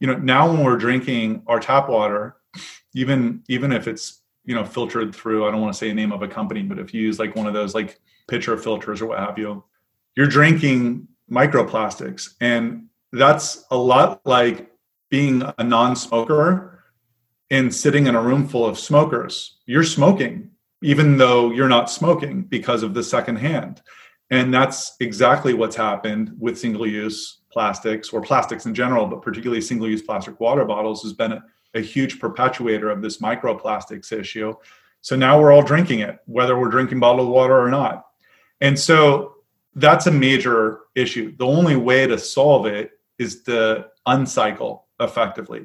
you know now when we're drinking our tap water even even if it's you know filtered through i don't want to say a name of a company but if you use like one of those like pitcher filters or what have you you're drinking microplastics. And that's a lot like being a non-smoker and sitting in a room full of smokers. You're smoking even though you're not smoking because of the second hand and that's exactly what's happened with single use plastics or plastics in general, but particularly single use plastic water bottles has been a, a, huge perpetuator of this microplastics issue. So now we're all drinking it, whether we're drinking bottled water or not. And so that's a major issue. The only way to solve it is to uncycle effectively.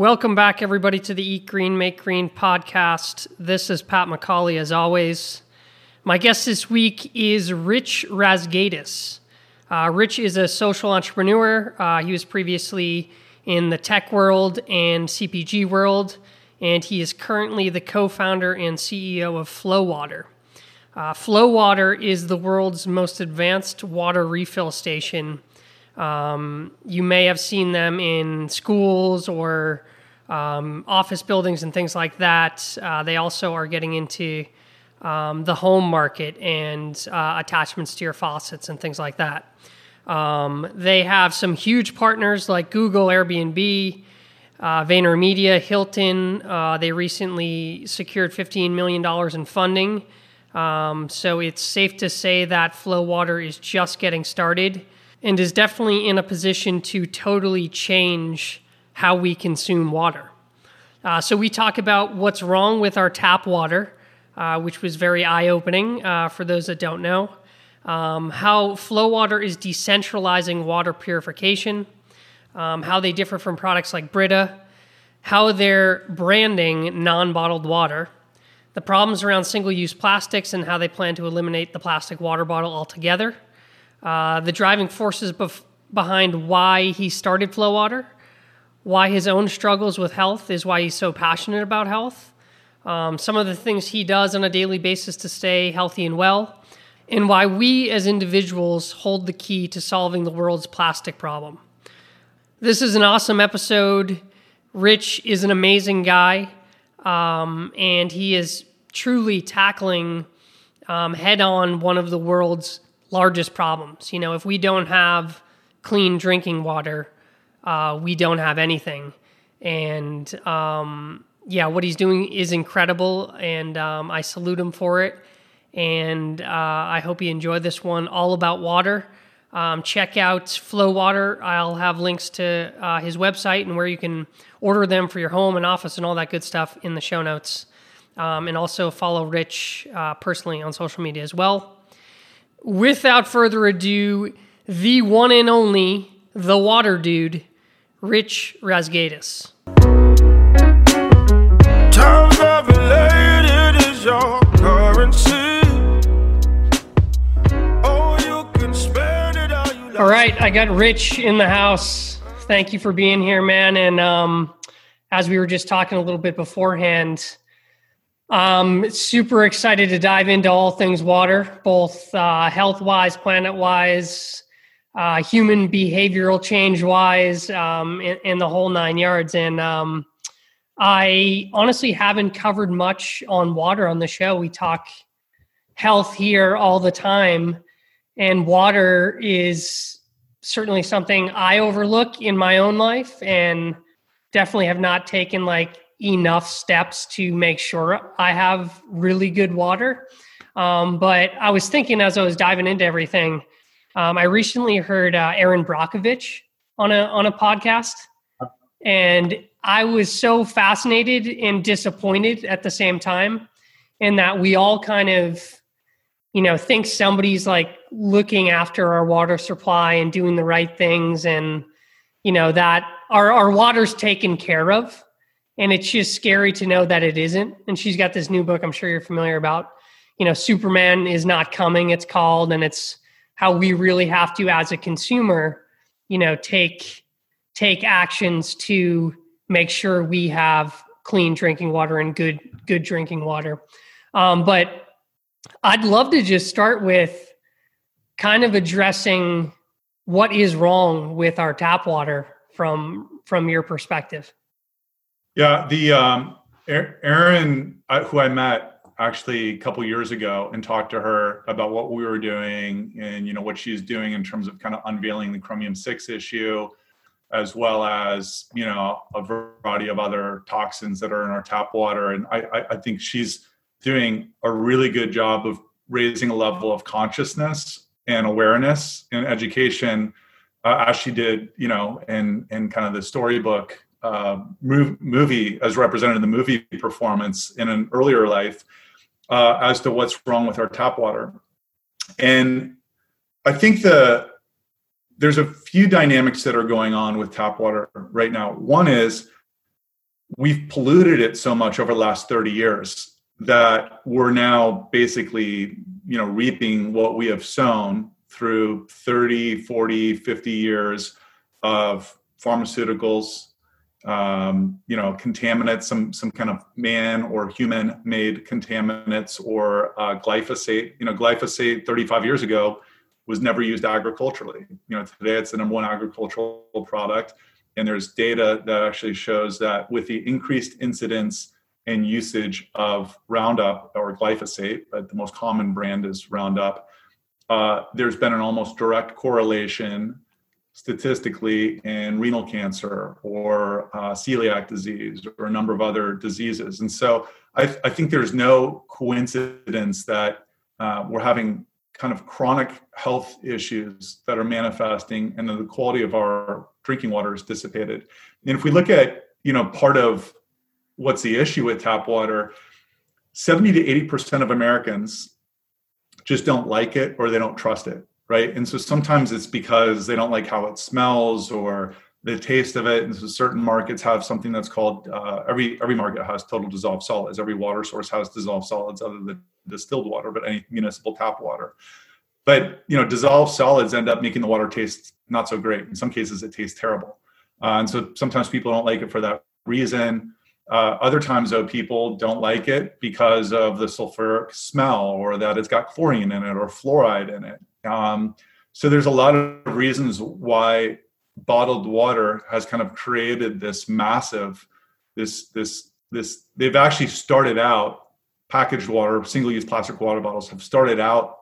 Welcome back, everybody, to the Eat Green, Make Green podcast. This is Pat McCauley, as always. My guest this week is Rich Razgaitis. Uh, Rich is a social entrepreneur. Uh, he was previously in the tech world and CPG world, and he is currently the co founder and CEO of Flowater. Uh, Flowater is the world's most advanced water refill station um, you may have seen them in schools or um, office buildings and things like that. Uh, they also are getting into um, the home market and uh, attachments to your faucets and things like that. Um, they have some huge partners like Google, Airbnb, uh, VaynerMedia, Hilton. Uh, they recently secured $15 million in funding. Um, so it's safe to say that Flowater is just getting started and is definitely in a position to totally change how we consume water. Uh, so we talk about what's wrong with our tap water, uh, which was very eye-opening uh, for those that don't know. Um, how Flowater is decentralizing water purification, um, how they differ from products like Brita, how they're branding non-bottled water, the problems around single-use plastics, and how they plan to eliminate the plastic water bottle altogether uh, the driving forces bef- behind why he started Flowater, why his own struggles with health is why he's so passionate about health, um, some of the things he does on a daily basis to stay healthy and well, and why we as individuals hold the key to solving the world's plastic problem. This is an awesome episode. Rich is an amazing guy, um, and he is truly tackling um, head on one of the world's largest problems. You know, if we don't have clean drinking water, uh, we don't have anything. And um, yeah, what he's doing is incredible, and um, I salute him for it. And uh, I hope you enjoy this one, all about water. Um, check out Flowater. I'll have links to uh, his website and where you can order them for your home and office and all that good stuff in the show notes. Um, and also follow Rich uh, personally on social media as well without further ado, the one and only, the water dude, Rich Razgaitis. All right, I got Rich in the house. Thank you for being here, man. And um, as we were just talking a little bit beforehand, um, super excited to dive into all things water, both uh, health wise, planet wise, uh, human behavioral change wise, um, in, in, the whole nine yards. And um, I honestly haven't covered much on water on the show. We talk health here all the time, and water is certainly something I overlook in my own life and definitely have not taken like enough steps to make sure I have really good water. Um, but I was thinking as I was diving into everything, um, I recently heard uh, Erin Brockovich on a on a podcast, and I was so fascinated and disappointed at the same time, in that we all kind of, you know, think somebody's like looking after our water supply and doing the right things, and you know that our our water's taken care of and it's just scary to know that it isn't. And she's got this new book I'm sure you're familiar about. You know, Superman is not coming. It's called, and it's how we really have to, as a consumer, you know, take take actions to make sure we have clean drinking water and good good drinking water. Um, but I'd love to just start with kind of addressing what is wrong with our tap water from from your perspective. Yeah, the um, Erin, uh, who I met actually a couple years ago, and talked to her about what we were doing and you know what she's doing in terms of kind of unveiling the chromium six issue, as well as you know a variety of other toxins that are in our tap water. And I, I, think she's doing a really good job of raising a level of consciousness and awareness and education uh, as she did, you know, in in kind of the storybook uh, movie as represented in the movie performance in an earlier life uh, as to what's wrong with our tap water. And I think the there's a few dynamics that are going on with tap water right now. One is we've polluted it so much over the last 30 years that we're now basically you know reaping what we have sown through 30 40 50 years of pharmaceuticals um, you know contaminants some some kind of man or human made contaminants or uh, glyphosate. You know glyphosate 35 years ago was never used agriculturally. You know today it's the number one agricultural product. And there's data that actually shows that with the increased incidence and usage of Roundup or glyphosate, but the most common brand is Roundup, uh, there's been an almost direct correlation statistically in renal cancer or uh, celiac disease or a number of other diseases. And so I, th- I think there's no coincidence that uh, we're having kind of chronic health issues that are manifesting and the quality of our drinking water is dissipated. And if we look at, you know, part of what's the issue with tap water 70 to 80% of americans just don't like it or they don't trust it right? And so sometimes it's because they don't like how it smells or the taste of it. And so certain markets have something that's called uh, every every market has total dissolved solids. Every water source has dissolved solids other than distilled water but any municipal tap water. But you know dissolved solids end up making the water taste not so great. In some cases it tastes terrible. Uh, and so sometimes people don't like it for that reason. Uh, other times, though, people don't like it because of the sulfuric smell or that it's got chlorine in it or fluoride in it. Um, so there's a lot of reasons why bottled water has kind of created this massive, this this this. They've actually started out packaged water, single-use plastic water bottles have started out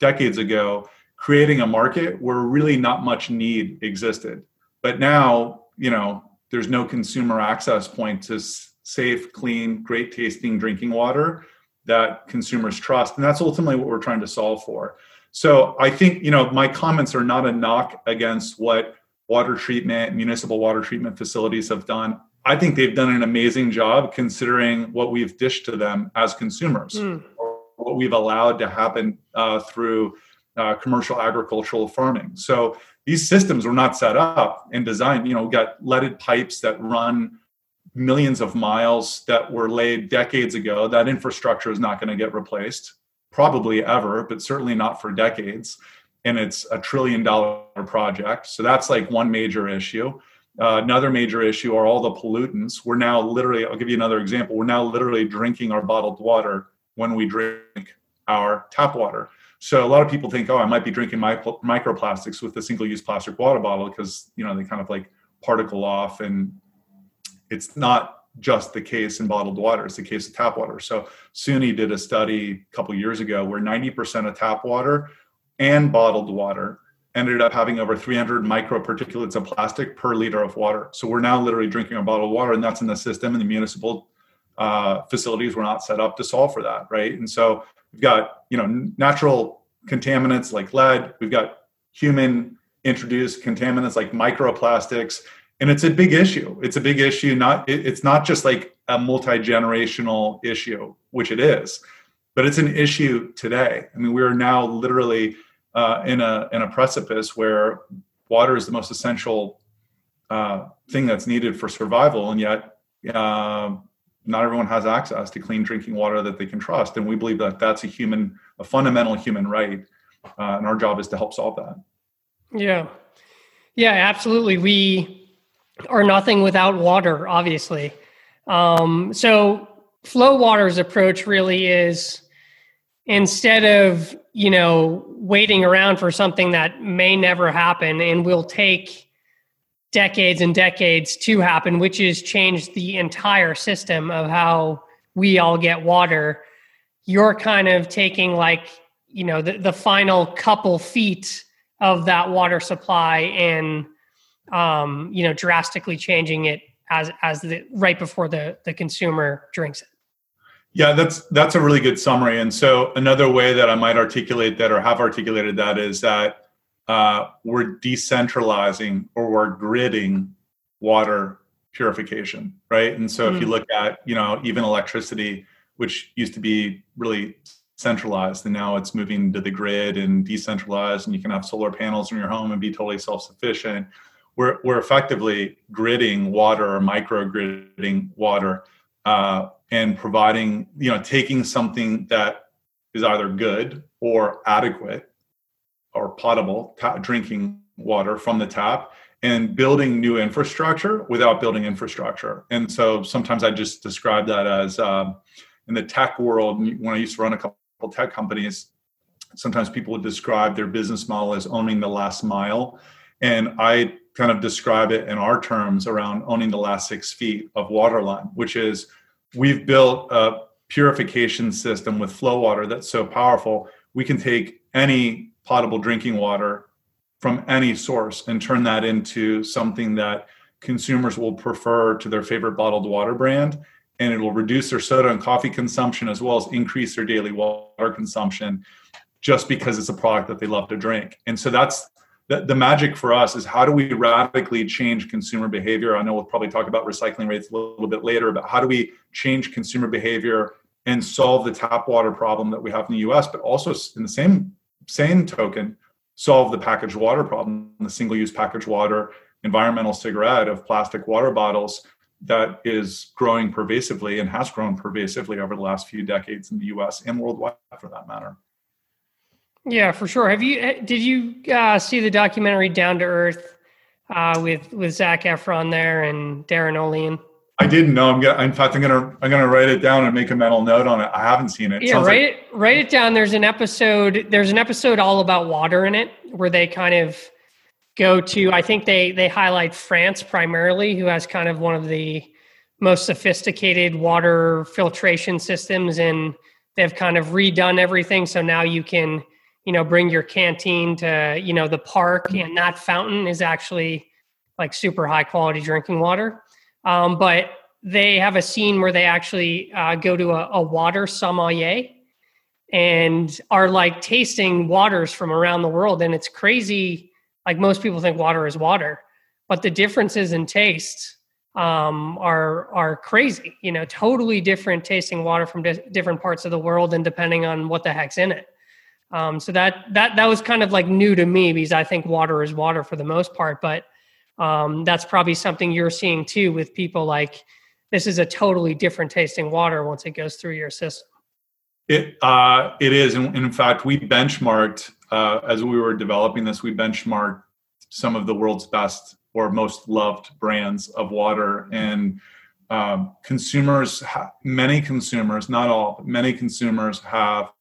decades ago, creating a market where really not much need existed. But now, you know, there's no consumer access point to safe, clean, great tasting drinking water that consumers trust. And that's ultimately what we're trying to solve for. So I think, you know, my comments are not a knock against what water treatment, municipal water treatment facilities have done. I think they've done an amazing job considering what we've dished to them as consumers, mm. or what we've allowed to happen uh, through uh, commercial agricultural farming. So these systems were not set up and designed. You know, got leaded pipes that run millions of miles that were laid decades ago. That infrastructure is not going to get replaced, probably ever, but certainly not for decades. And it's a trillion dollar project. So that's like one major issue. Uh, another major issue are all the pollutants. We're now literally, I'll give you another example. We're now literally drinking our bottled water when we drink our tap water. So a lot of people think, oh, I might be drinking my microplastics with a single-use plastic water bottle because you know they kind of like particle off and it's not just the case in bottled water it's the case of tap water. So SUNY did a study a couple years ago where 90% of tap water and bottled water ended up having over 300 microparticulates of plastic per liter of water. So we're now literally drinking a bottled water and that's in the system and the municipal uh, facilities were not set up to solve for that right? And so we've got you know natural contaminants like lead we've got human introduced contaminants like microplastics and it's a big issue. It's a big issue not it, it's not just like a multi-generational issue which it is but it's an issue today. I mean we're now literally uh, in a in a precipice where water is the most essential uh, thing that's needed for survival and yet uh, not everyone has access to clean drinking water that they can trust. And we believe that that's a human a fundamental human right uh, and our job is to help solve that. Yeah. Yeah absolutely. We are nothing without water, obviously. Um, so Flowater's approach really is instead of you know waiting around for something that may never happen and will take decades and decades to happen, which is change the entire system of how we all get water. You're kind of taking like you know the, the final couple feet of that water supply and um, you know drastically changing it as as the right before the the consumer drinks it yeah that's that's a really good summary and so another way that i might articulate that or have articulated that is that uh, we're decentralizing or we're gridding water purification right and so mm-hmm. if you mm. look at you know even electricity which used to be really centralized and now it's moving to the grid and decentralized and you can have solar panels in your home and be totally self-sufficient we're, we're effectively gridding water or micro gridding water uh, and providing you know taking something that is either good or adequate or potable ta- drinking water from the tap and building new infrastructure without building infrastructure and so sometimes i just describe that as uh, in the tech world when i used to run a couple tech companies, sometimes people would describe their business model as owning the last mile. And I kind of describe it in our terms around owning the last six feet of water line, which is we've built a purification system with Flowater that's so powerful. We can take any potable drinking water from any source and turn that into something that consumers will prefer to their favorite bottled water brand and it will reduce their soda and coffee consumption as well as increase their daily water consumption just because it's a product that they love to drink. And so that's the, the magic for us is how do we radically change consumer behavior? I know we'll probably talk about recycling rates a little bit later, but how do we change consumer behavior and solve the tap water problem that we have in the US, but also in the same same token, solve the packaged water problem, the single-use packaged water, environmental cigarette of plastic water bottles that is growing pervasively and has grown pervasively over the last few decades in the US and worldwide for that matter. Yeah, for sure. Have you eh, did you uh, see the documentary Down to Earth uh, with with Zac Efron there and Darin Olien? I didn't know. I'm gonna. In fact, I'm gonna. I'm gonna write it down and make a mental note on it. I haven't seen it. Yeah, Sounds write like- it. Write it down. There's an episode. There's an episode all about water in it, where they kind of go to i think they they highlight france primarily who has kind of one of the most sophisticated water filtration systems and they've kind of redone everything so now you can you know bring your canteen to you know the park and that fountain is actually like super high quality drinking water um, but they have a scene where they actually uh, go to a, a water sommelier and are like tasting waters from around the world and it's crazy like most people think water is water, but the differences in taste um, are are crazy. You know, totally different tasting water from di- different parts of the world, and depending on what the heck's in it. Um, so that that that was kind of like new to me because I think water is water for the most part, but um, that's probably something you're seeing too with people like this is a totally different tasting water once it goes through your system. It uh, it is, and in fact, we benchmarked uh, as we were developing this. We benchmarked some of the world's best or most loved brands of water, and um, consumers, many consumers, not all, but many consumers have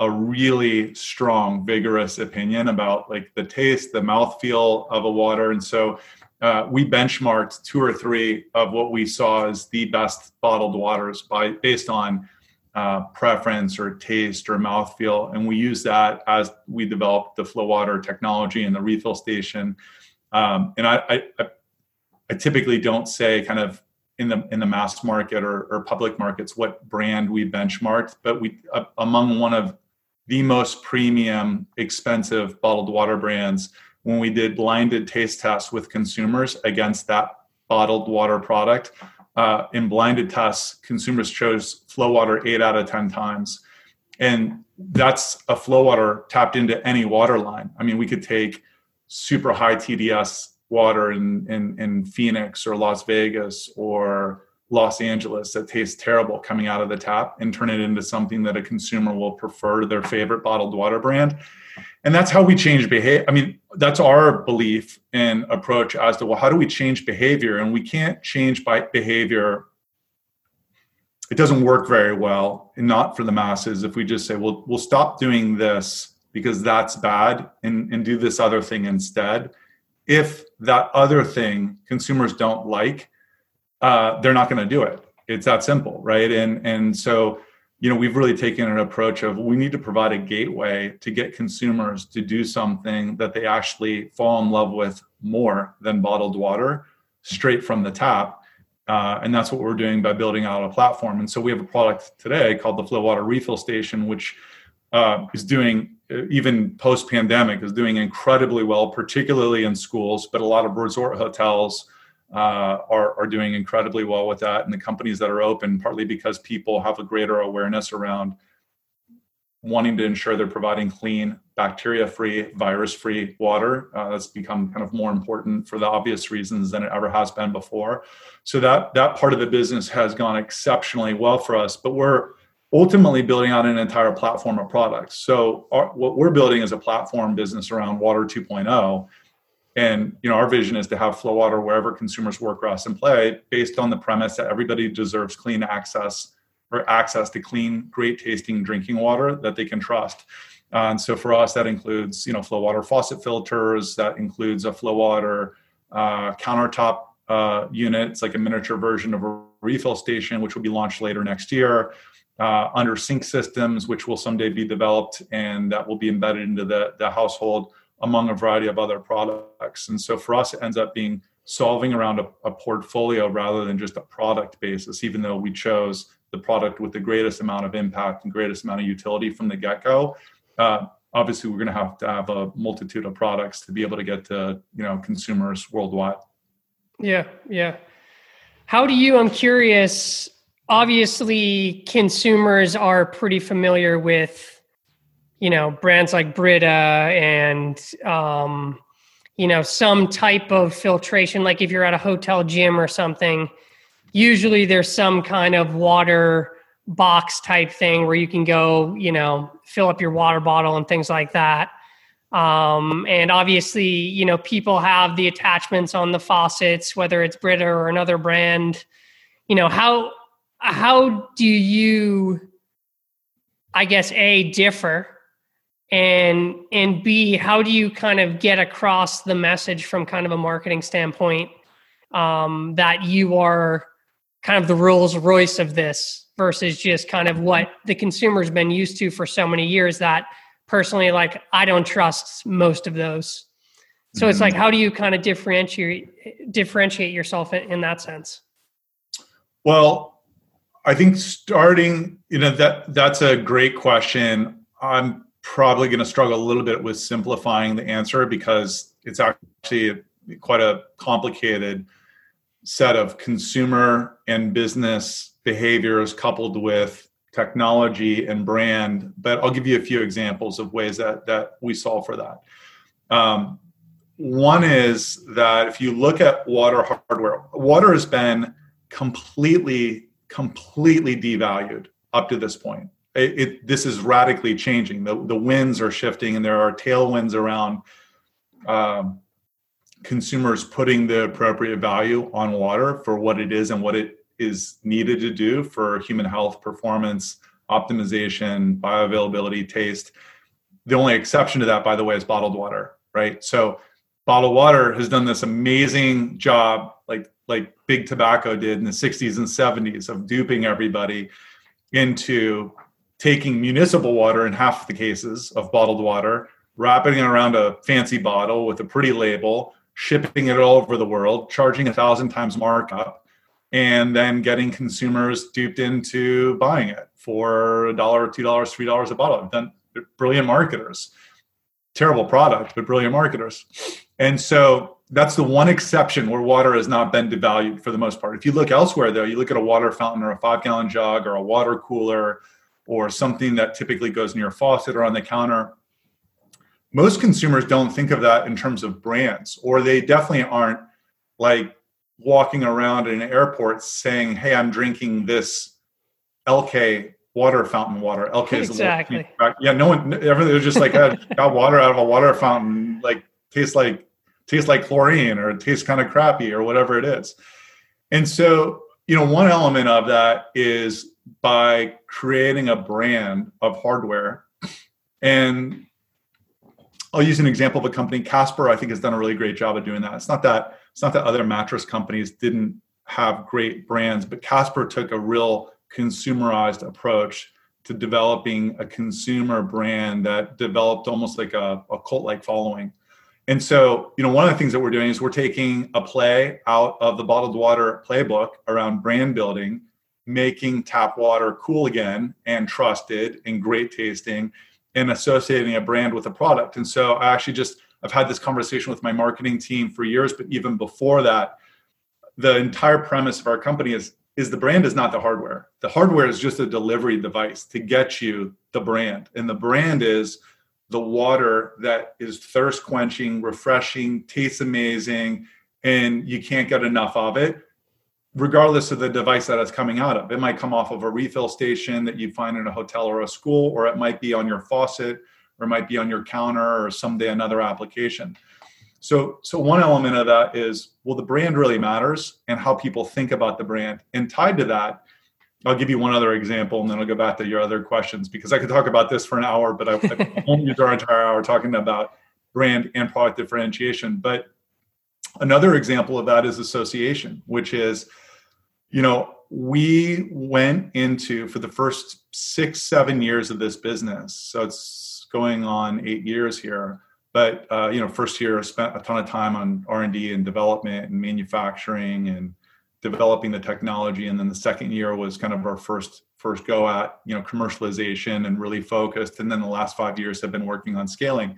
a really strong, vigorous opinion about like the taste, the mouthfeel of a water, and so. Uh, we benchmarked two or three of what we saw as the best bottled waters by based on uh, preference or taste or mouthfeel. And we use that as we develop the Flowater technology and the refill station. Um, and I, I, I, typically don't say kind of in the in the mass market or, or public markets what brand we benchmarked, but we uh, among one of the most premium, expensive bottled water brands when we did blinded taste tests with consumers against that bottled water product uh, in blinded tests, consumers chose Flowater eight out of 10 times. And that's a Flowater tapped into any water line. I mean, we could take super high TDS water in, in, in Phoenix or Las Vegas or Los Angeles that tastes terrible coming out of the tap and turn it into something that a consumer will prefer to their favorite bottled water brand. And that's how we change behavior. I mean, that's our belief and approach as to well, how do we change behavior? And we can't change by behavior. It doesn't work very well, and not for the masses. If we just say, well, we'll stop doing this because that's bad and, and do this other thing instead. If that other thing consumers don't like, uh, they're not going to do it. It's that simple, right? And and so you know we've really taken an approach of we need to provide a gateway to get consumers to do something that they actually fall in love with more than bottled water straight from the tap uh, and that's what we're doing by building out a platform and so we have a product today called the Flowater refill station which uh, is doing even post pandemic is doing incredibly well particularly in schools but a lot of resort hotels uh, are, are doing incredibly well with that. And the companies that are open, partly because people have a greater awareness around wanting to ensure they're providing clean, bacteria free, virus free water. Uh, that's become kind of more important for the obvious reasons than it ever has been before. So that, that part of the business has gone exceptionally well for us, but we're ultimately building out an entire platform of products. So our, what we're building is a platform business around water 2.0 and you know, our vision is to have Flowater wherever consumers work, rest, and play, based on the premise that everybody deserves clean access or access to clean, great tasting drinking water that they can trust. Uh, and so for us, that includes you know Flowater faucet filters. That includes a Flowater uh, countertop uh, unit. It's like a miniature version of a refill station, which will be launched later next year. Uh, under sink systems, which will someday be developed, and that will be embedded into the, the household among a variety of other products. And so for us, it ends up being solving around a, a, portfolio rather than just a product basis, even though we chose the product with the greatest amount of impact and greatest amount of utility from the get go. Uh, obviously, we're going to have to have a multitude of products to be able to get to you know consumers worldwide. Yeah, yeah. How do you? I'm curious. Obviously, consumers are pretty familiar with you know brands like Brita and um, you know some type of filtration. Like if you're at a hotel gym or something, usually there's some kind of water box type thing where you can go, you know, fill up your water bottle and things like that. Um, and obviously, you know, people have the attachments on the faucets, whether it's Brita or another brand. You know, how how do you, I guess, a differ and and b how do you kind of get across the message from kind of a marketing standpoint um, that you are kind of the rolls royce of this versus just kind of what the consumer's been used to for so many years that personally like i don't trust most of those? So mm-hmm. it's like how do you kind of differentiate differentiate yourself in, in that sense? Well i think starting you know that that's a great question. I'm probably going to struggle a little bit with simplifying the answer because it's actually quite a complicated set of consumer and business behaviors coupled with technology and brand. But i'll give you a few examples of ways that that we solve for that. Um, one is that if you look at water hardware water has been completely completely devalued up to this point it, it, this is radically changing. The, the winds are shifting, and there are tailwinds around um, consumers putting the appropriate value on water for what it is and what it is needed to do for human health, performance, optimization, bioavailability, taste. The only exception to that, by the way, is bottled water, right? So, bottled water has done this amazing job, like like big tobacco did in the 60s and 70s, of duping everybody into taking municipal water in half the cases of bottled water, wrapping it around a fancy bottle with a pretty label, shipping it all over the world, charging a thousand times markup, and then getting consumers duped into buying it for a dollar, two dollars, three dollars a bottle. Then brilliant marketers. Terrible product, but brilliant marketers. And so that's the one exception where water has not been devalued for the most part. If you look elsewhere, though, you look at a water fountain or a five gallon jug or a water cooler or something that typically goes near a faucet or on the counter. Most consumers don't think of that in terms of brands, or they definitely aren't like walking around in an airport saying, "Hey, I'm drinking this Elkay water fountain water." Elkay is exactly. yeah, no one. Everything was just like got water out of a water fountain, like tastes like tastes like chlorine or it tastes kind of crappy or whatever it is. And so, you know, one element of that is by creating a brand of hardware. And I'll use an example of a company, Casper, I think has done a really great job of doing that. It's not that it's not that other mattress companies didn't have great brands, but Casper took a real consumerized approach to developing a consumer brand that developed almost like a, a cult-like following. And so, you know, one of the things that we're doing is we're taking a play out of the bottled water playbook around brand building, making tap water cool again and trusted and great tasting and associating a brand with a product. And so I actually just I've had this conversation with my marketing team for years, but even before that, the entire premise of our company is is the brand is not the hardware. The hardware is just a delivery device to get you the brand. And the brand is the water that is thirst quenching, refreshing, tastes amazing, and you can't get enough of it, regardless of the device that it's coming out of. It might come off of a refill station that you find in a hotel or a school, or it might be on your faucet, or it might be on your counter, or someday another application. So, so one element of that is well, the brand really matters and how people think about the brand. And tied to that I'll give you one other example and then I'll go back to your other questions because I could talk about this for an hour, but I, I won't use our entire hour talking about brand and product differentiation. But another example of that is association, which is, you know, we went into for the first six, seven years of this business. So it's going on eight years here. But uh, you know, first year I spent a ton of time on R and D and development and manufacturing and developing the technology and then the second year was kind of our first first go at you know commercialization and really focused and then the last five years have been working on scaling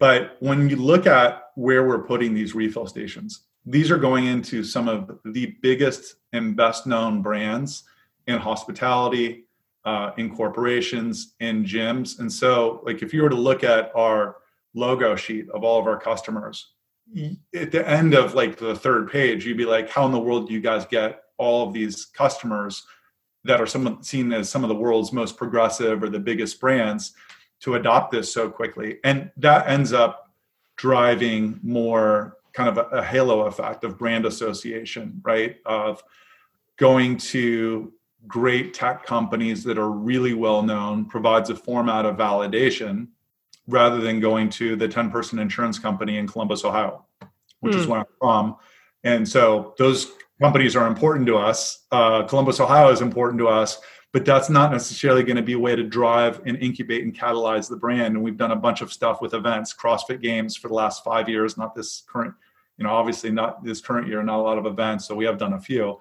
but when you look at where we're putting these refill stations these are going into some of the biggest and best known brands in hospitality uh, in corporations in gyms and so like if you were to look at our logo sheet of all of our customers at the end of like the third page, you'd be like, how in the world do you guys get all of these customers that are some seen as some of the world's most progressive or the biggest brands to adopt this so quickly? And that ends up driving more kind of a, a halo effect of brand association, right? Of going to great tech companies that are really well known provides a format of validation rather than going to the 10 person insurance company in Columbus, Ohio, which mm. is hmm. where I'm from. And so those companies are important to us. Uh, Columbus, Ohio is important to us, but that's not necessarily going to be a way to drive and incubate and catalyze the brand. And we've done a bunch of stuff with events, CrossFit Games for the last five years, not this current, you know, obviously not this current year, not a lot of events. So we have done a few.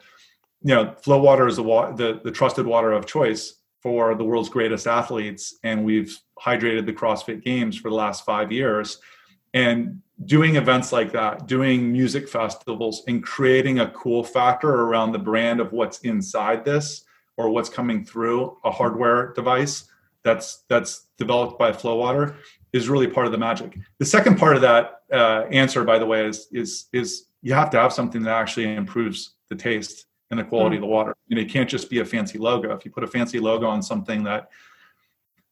You know, Flowater is the, the, the trusted water of choice for the world's greatest athletes, and we've hydrated the CrossFit Games for the last five years. And doing events like that, doing music festivals, and creating a cool factor around the brand of what's inside this or what's coming through a hardware device that's that's developed by Flowater is really part of the magic. The second part of that uh, answer, by the way, is is is you have to have something that actually improves the taste and the quality mm of the water. And it can't just be a fancy logo. If you put a fancy logo on something that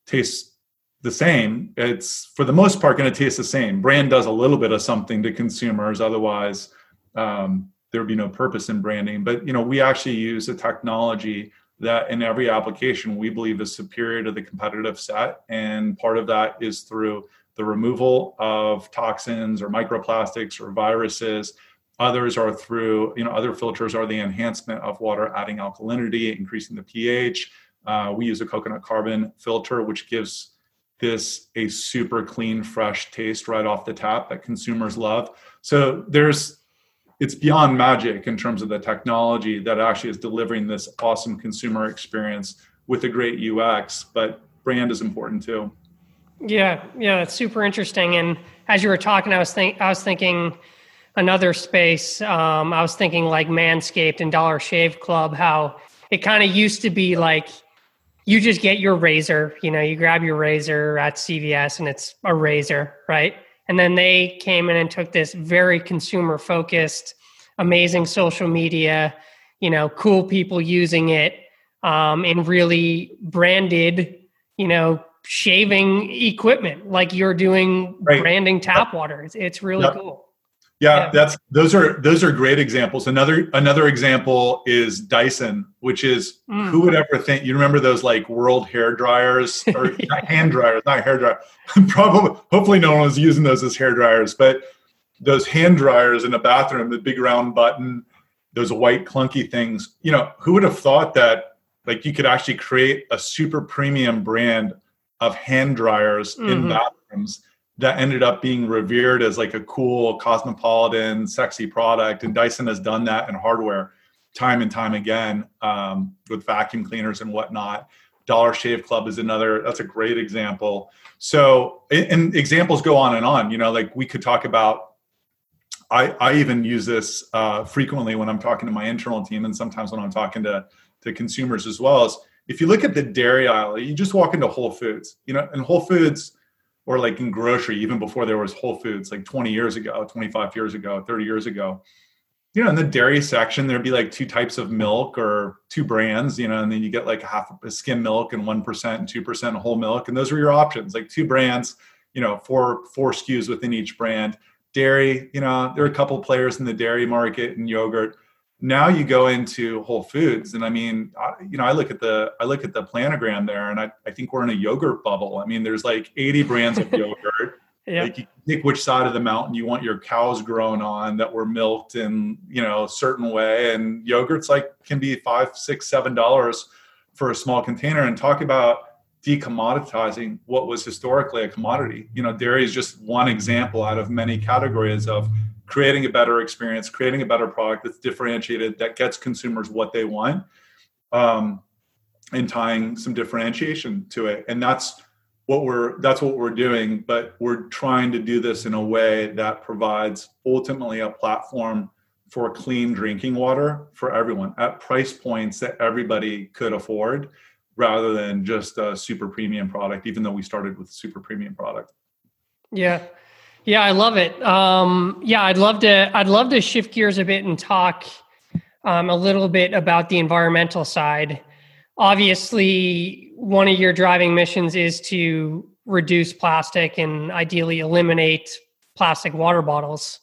tastes the same, it's for the most part going to taste the same. Brand does a little bit of something to consumers, otherwise um, there would be no purpose in branding. But you know, we actually use a technology that in every application we believe is superior to the competitive set, and part of that is through the removal of toxins or microplastics or viruses Others are through, you know, other filters are the enhancement of water, adding alkalinity, increasing the pH. Uh, we use a coconut carbon filter, which gives this a super clean, fresh taste right off the tap that consumers love. So there's, it's beyond magic in terms of the technology that actually is delivering this awesome consumer experience with a great UX, but brand is important too. Yeah, yeah, it's super interesting. And as you were talking, I was think I was thinking another space, um, I was thinking like Manscaped and Dollar Shave Club, how it kind of used to be like you just get your razor, you know, you grab your razor at CVS and it's a razor, right? And then they came in and took this very consumer focused amazing social media, you know, cool people using it, um, and really branded, you know, shaving equipment like you're doing right. branding tap water. It's, it's really yep. cool. Yeah, that's those are those are great examples. Another another example is Dyson, which is mm. who would ever think you remember those like world hair dryers or yeah. hand dryers, not hair dryer. Probably hopefully no one was using those as hair dryers, but those hand dryers in the bathroom, the big round button, those white clunky things. You know, who would have thought that like you could actually create a super premium brand of hand dryers mm-hmm. in bathrooms that ended up being revered as like a cool cosmopolitan sexy product and dyson has done that in hardware time and time again um, with vacuum cleaners and whatnot dollar shave club is another that's a great example so and examples go on and on you know like we could talk about I, I even use this uh, frequently when I'm talking to my internal team, and sometimes when I'm talking to to consumers as well. As if you look at the dairy aisle, you just walk into Whole Foods, you know, and Whole Foods, or like in grocery, even before there was Whole Foods, like 20 years ago, 25 years ago, 30 years ago, you know, in the dairy section, there'd be like two types of milk or two brands, you know, and then you get like half a skim milk and 1% and 2% whole milk. And those were your options, like two brands, you know, four, four SKUs within each brand dairy, you know, there are a couple players in the dairy market and yogurt. Now you go into Whole Foods, and I mean, I, you know, I look at the I look at the planogram there, and I, I think we're in a yogurt bubble. I mean, there's like 80 brands of yogurt. yeah. Like you pick which side of the mountain you want your cows grown on that were milked in you know a certain way, and yogurts like can be five, six, seven dollars for a small container. And talk about decommoditizing what was historically a commodity. You know, dairy is just one example out of many categories of creating a better experience, creating a better product that's differentiated, that gets consumers what they want, um, and tying some differentiation to it. And that's what we're that's what we're doing. But we're trying to do this in a way that provides ultimately a platform for clean drinking water for everyone at price points that everybody could afford rather than just a super premium product, even though we started with a super premium product. Yeah. Yeah, I love it. Um, yeah, I'd love to. I'd love to shift gears a bit and talk um, a little bit about the environmental side. Obviously, one of your driving missions is to reduce plastic and ideally eliminate plastic water bottles.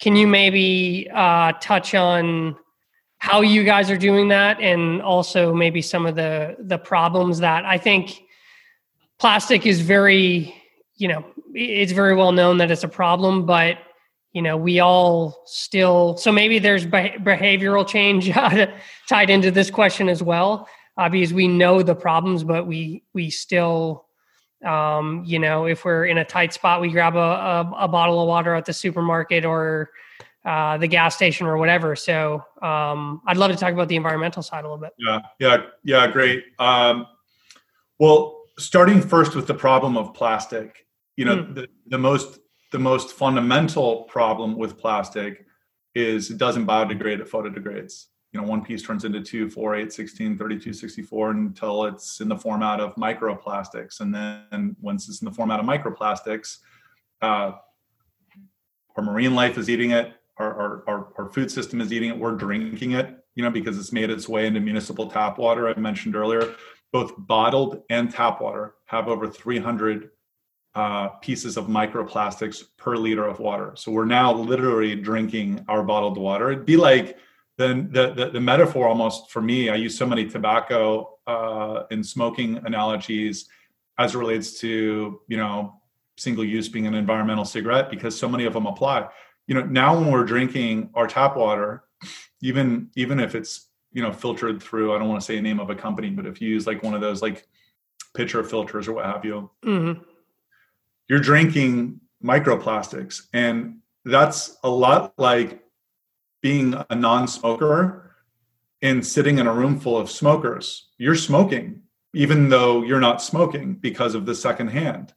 Can you maybe uh, touch on how you guys are doing that and also maybe some of the the problems that I think plastic is very you know it's very well known that it's a problem but you know we all still so maybe there's behavioral change tied into this question as well uh, because we know the problems but we we still um, you know if we're in a tight spot we grab a, a, a bottle of water at the supermarket or uh, the gas station or whatever. So um, I'd love to talk about the environmental side a little bit. Yeah, yeah, yeah, great. Um, well, starting first with the problem of plastic, you know, mm. the, the most the most fundamental problem with plastic is it doesn't biodegrade, it photodegrades. You know, one piece turns into 2, 4, 8, 16, 32, 64 until it's in the format of microplastics. And then once it's in the format of microplastics, uh, our marine life is eating it, our, our, our, food system is eating it. We're drinking it, you know, because it's made its way into municipal tap water. I mentioned earlier, both bottled and tap water have over 300 uh, pieces of microplastics per liter of water. So we're now literally drinking our bottled water. It'd be like the, the, the, the metaphor almost for me, I use so many tobacco uh, and smoking analogies as it relates to, you know, single use being an environmental cigarette because so many of them apply you know now when we're drinking our tap water even even if it's you know filtered through i don't want to say a name of a company but if you use like one of those like pitcher filters or what have you mm-hmm. You're drinking microplastics and that's a lot like being a non-smoker and sitting in a room full of smokers you're smoking even though you're not smoking because of the second hand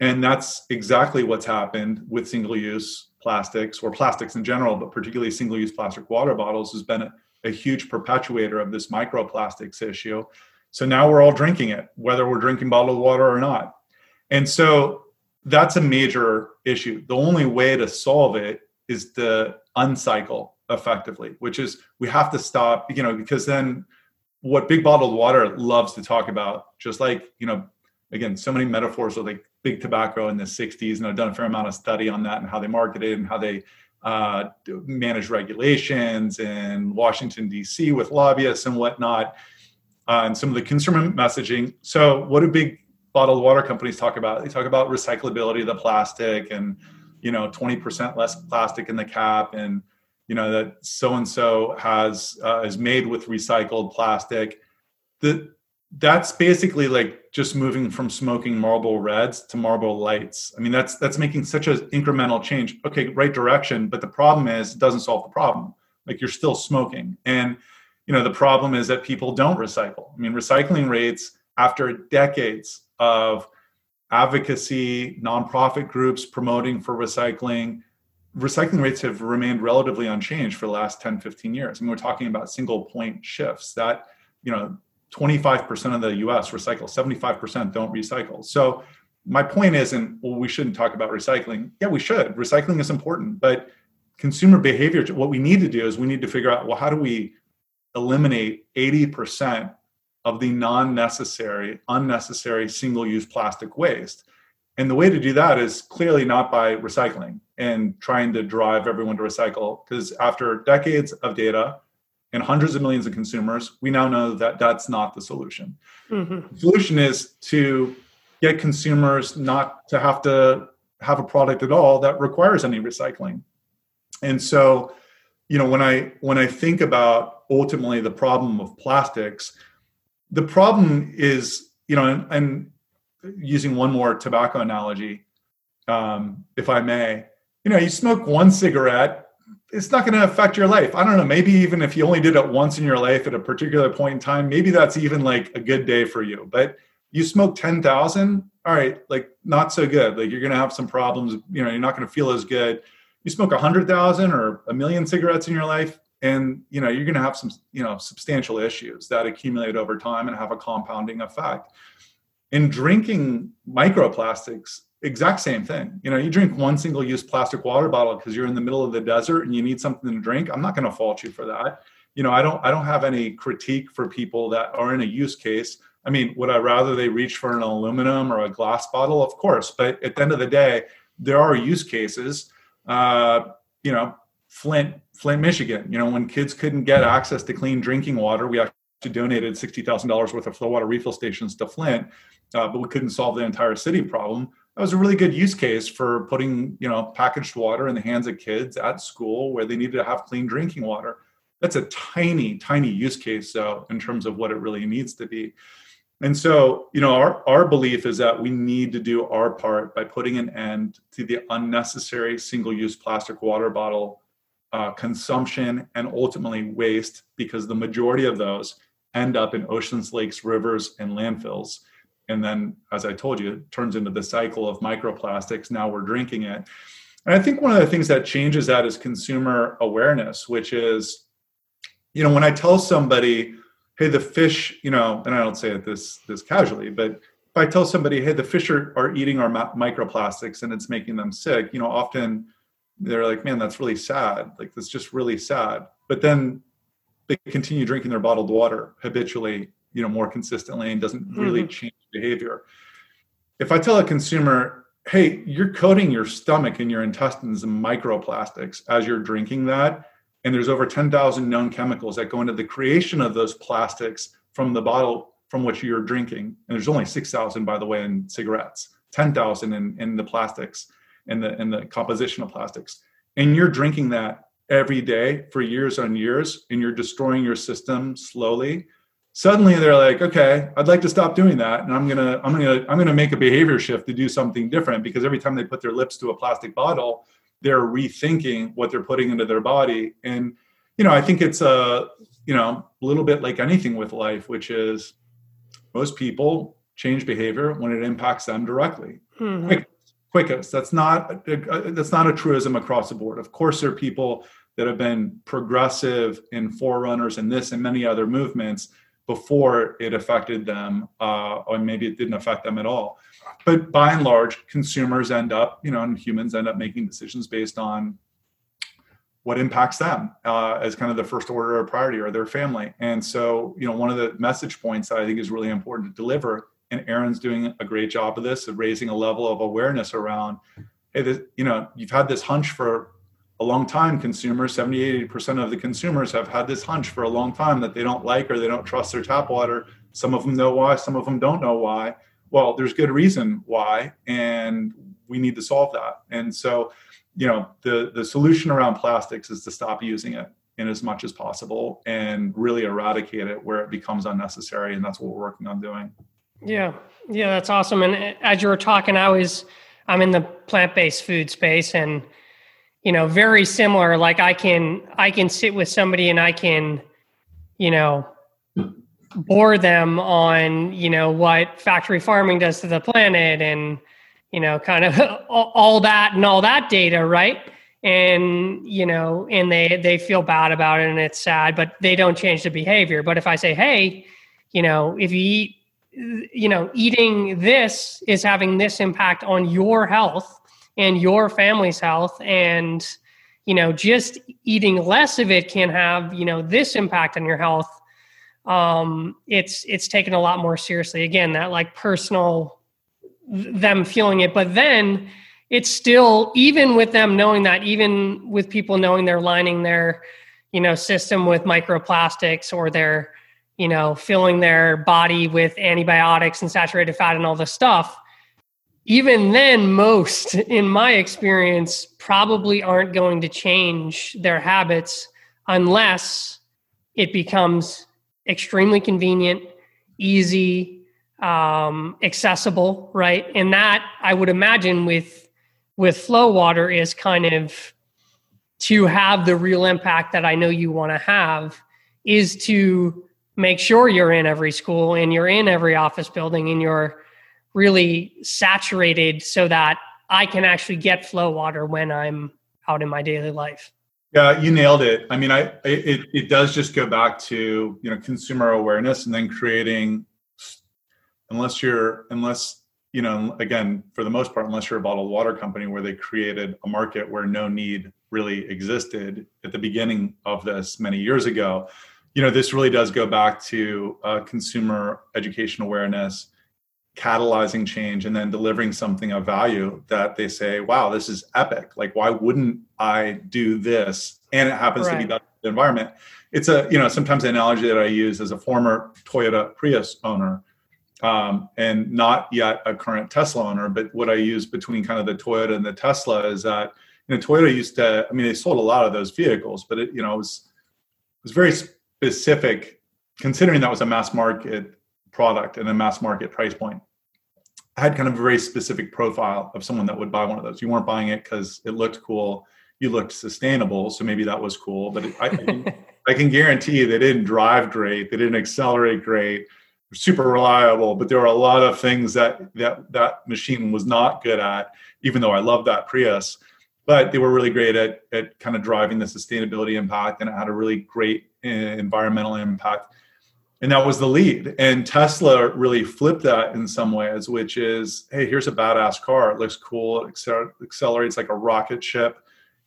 and that's exactly what's happened with single use plastics or plastics in general, but particularly single use plastic water bottles has been a, a huge perpetuator of this microplastics issue. So now we're all drinking it, whether we're drinking bottled water or not. And so that's a major issue. The only way to solve it is to uncycle effectively, which is we have to stop, you know, because then what big bottled water loves to talk about, just like, you know, again, so many metaphors with like big tobacco in the 60s, and I've done a fair amount of study on that and how they marketed and how they uh, manage regulations in Washington, D.C. with lobbyists and whatnot, uh, and some of the consumer messaging. So, what do big bottled water companies talk about? They talk about recyclability of the plastic and you know 20% less plastic in the cap and you know that so and so has uh, is made with recycled plastic the that's basically like just moving from smoking Marlboro Reds to Marlboro Lights. I mean, that's that's making such an incremental change. Okay, right direction, but the problem is it doesn't solve the problem. Like you're still smoking, and you know the problem is that people don't recycle. I mean, recycling rates after decades of advocacy, nonprofit groups promoting for recycling, recycling rates have remained relatively unchanged for the last 10, 15 years. I mean, we're talking about single point shifts that, you know, 25% of the US recycle, 75% don't recycle. So my point isn't, well, we shouldn't talk about recycling. Yeah, we should. Recycling is important, but consumer behavior, what we need to do is we need to figure out, well, how do we eliminate 80% of the non-necessary, unnecessary single-use plastic waste? And the way to do that is clearly not by recycling and trying to drive everyone to recycle, because after decades of data, and hundreds of millions of consumers, we now know that that's not the solution. Mm-hmm. The solution is to get consumers not to have to have a product at all that requires any recycling. And so, you know, when I when I think about ultimately the problem of plastics, the problem is, you know, and, and using one more tobacco analogy, um, if I may, you know, you smoke one cigarette it's not going to affect your life. I don't know. Maybe even if you only did it once in your life at a particular point in time, maybe that's even like a good day for you. But you smoke 10,000, all right, like not so good. Like you're going to have some problems. You know, you're not going to feel as good. You smoke 100,000 or a million cigarettes in your life, and you know you're going to have some you know substantial issues that accumulate over time and have a compounding effect. In drinking microplastics, exact same thing. You know, you drink one single use plastic water bottle because you're in the middle of the desert and you need something to drink. I'm not going to fault you for that. You know, I don't I don't have any critique for people that are in a use case. I mean, would I rather they reach for an aluminum or a glass bottle? Of course, but at the end of the day, there are use cases. Uh, you know, Flint, Flint, Michigan. You know, when kids couldn't get access to clean drinking water, we actually donated sixty thousand dollars worth of Flowater refill stations to Flint, uh, but we couldn't solve the entire city problem. That was a really good use case for putting you know packaged water in the hands of kids at school where they needed to have clean drinking water. That's a tiny tiny use case though in terms of what it really needs to be. And so you know our, our belief is that we need to do our part by putting an end to the unnecessary single-use plastic water bottle uh, consumption and ultimately waste because the majority of those end up in oceans lakes rivers and landfills. And then as i told you it turns into the cycle of microplastics. Now we're drinking it. And i think one of the things that changes that is consumer awareness which is you know when i tell somebody hey the fish you know and i don't say it this this casually but if i tell somebody hey the fish are, are eating our microplastics and it's making them sick you know often they're like man that's really sad. Like that's just really sad. But then they continue drinking their bottled water habitually you know more consistently and doesn't really mm-hmm. change behavior. If i tell a consumer hey you're coating your stomach and your intestines in microplastics as you're drinking that and there's over 10,000 known chemicals that go into the creation of those plastics from the bottle from which you're drinking and there's only 6,000 by the way in cigarettes 10,000 in, in the plastics and the in the composition of plastics. And you're drinking that every day for years on years and you're destroying your system slowly. Suddenly they're like okay i'd like to stop doing that and i'm gonna i'm gonna i'm gonna make a behavior shift to do something different. Because every time they put their lips to a plastic bottle they're rethinking what they're putting into their body. And you know i think it's a you know a little bit like anything with life which is most people change behavior when it impacts them directly. Mm-hmm. Quick, quickest that's not that's not a truism across the board of course there are people that have been progressive and forerunners in this and many other movements before it affected them, uh, or maybe it didn't affect them at all. But by and large, consumers end up, you know, and humans end up making decisions based on what impacts them uh, as kind of the first order of priority or their family. And so, you know, one of the message points that I think is really important to deliver, and Darin's doing a great job of this, of raising a level of awareness around, hey, this, you know, you've had this hunch for a long time. Consumers, 70, 80% of the consumers have had this hunch for a long time that they don't like or they don't trust their tap water. Some of them know why, some of them don't know why. Well, there's good reason why, and we need to solve that. And so, you know the the solution around plastics is to stop using it in as much as possible and really eradicate it where it becomes unnecessary and that's what we're working on doing yeah yeah that's awesome and uh, as you were talking i was i'm in the plant-based food space and you know very similar like i can i can sit with somebody and i can you know bore them on you know what factory farming does to the planet and you know, kind of all that and all that data, right? And you know, and they they feel bad about it and it's sad, but they don't change the behavior. But if I say, hey, you know, if you eat, you know, eating this is having this impact on your health and your family's health, and you know, just eating less of it can have you know this impact on your health. Um, it's it's taken a lot more seriously. Again, that like personal them feeling it. But then it's still, even with them knowing that, even with people knowing they're lining their, you know, system with microplastics or they're, you know, filling their body with antibiotics and saturated fat and all this stuff. Even then, most, in my experience, probably aren't going to change their habits unless it becomes extremely convenient, easy, um, accessible, right? And that I would imagine with with Flowater is kind of to have the real impact that I know you want to have is to make sure you're in every school and you're in every office building and you're really saturated so that I can actually get Flowater when I'm out in my daily life. Yeah, you nailed it. I mean, I it it does just go back to you know consumer awareness and then creating unless you're unless you know again for the most part unless you're a bottled water company where they created a market where no need really existed at the beginning of this many years ago you know this really does go back to uh, consumer education awareness catalyzing change and then delivering something of value that they say wow this is epic like why wouldn't i do this and it happens right. to be that environment it's a you know sometimes the analogy that i use as a former toyota prius owner um, and not yet a current Tesla owner. But what I use between kind of the Toyota and the Tesla is that you know Toyota used to. I mean, they sold a lot of those vehicles, but it you know it was it was very specific, considering that was a mass market product and a mass market price point. I had kind of a very specific profile of someone that would buy one of those. You weren't buying it because it looked cool. You looked sustainable, so maybe that was cool. But it, I, I, can, I can guarantee they didn't drive great. They didn't accelerate great super reliable, but there were a lot of things that that that machine was not good at. Even though I love that Prius, but they were really great at at kind of driving the sustainability impact, and it had a really great Eh, environmental impact. And that was the lead. And Tesla really flipped that in some ways, which is, hey, here's a badass car. It looks cool. It accelerates like a rocket ship.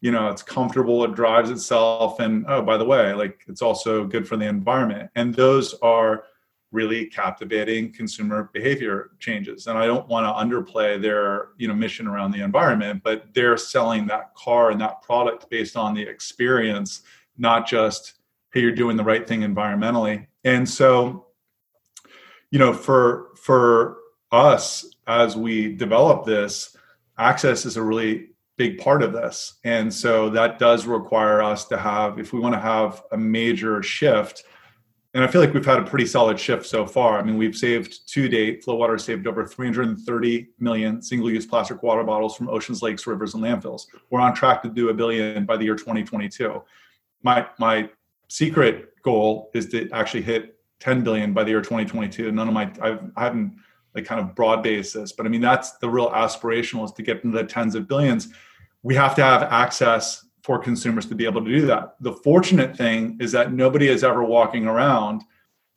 You know, it's comfortable. It drives itself. And oh, by the way, like it's also good for the environment. And those are really captivating consumer behavior changes and i don't want to underplay their you know mission around the environment but they're selling that car and that product based on the experience not just hey you're doing the right thing environmentally and so you know for for us as we develop this access is a really big part of this and so that does require us to have if we want to have a major shift and I feel like we've had a pretty solid shift so far. I mean, we've saved to date, Flowater saved over 330 million single use plastic water bottles from oceans, lakes, rivers, and landfills. We're on track to do a billion by the year 2022. My, my secret goal is to actually hit 10 billion by the year 2022. None of my, I've, I haven't like kind of broad based this, but I mean, that's the real aspirational is to get into the tens of billions. We have to have access for consumers to be able to do that. The fortunate thing is that nobody is ever walking around,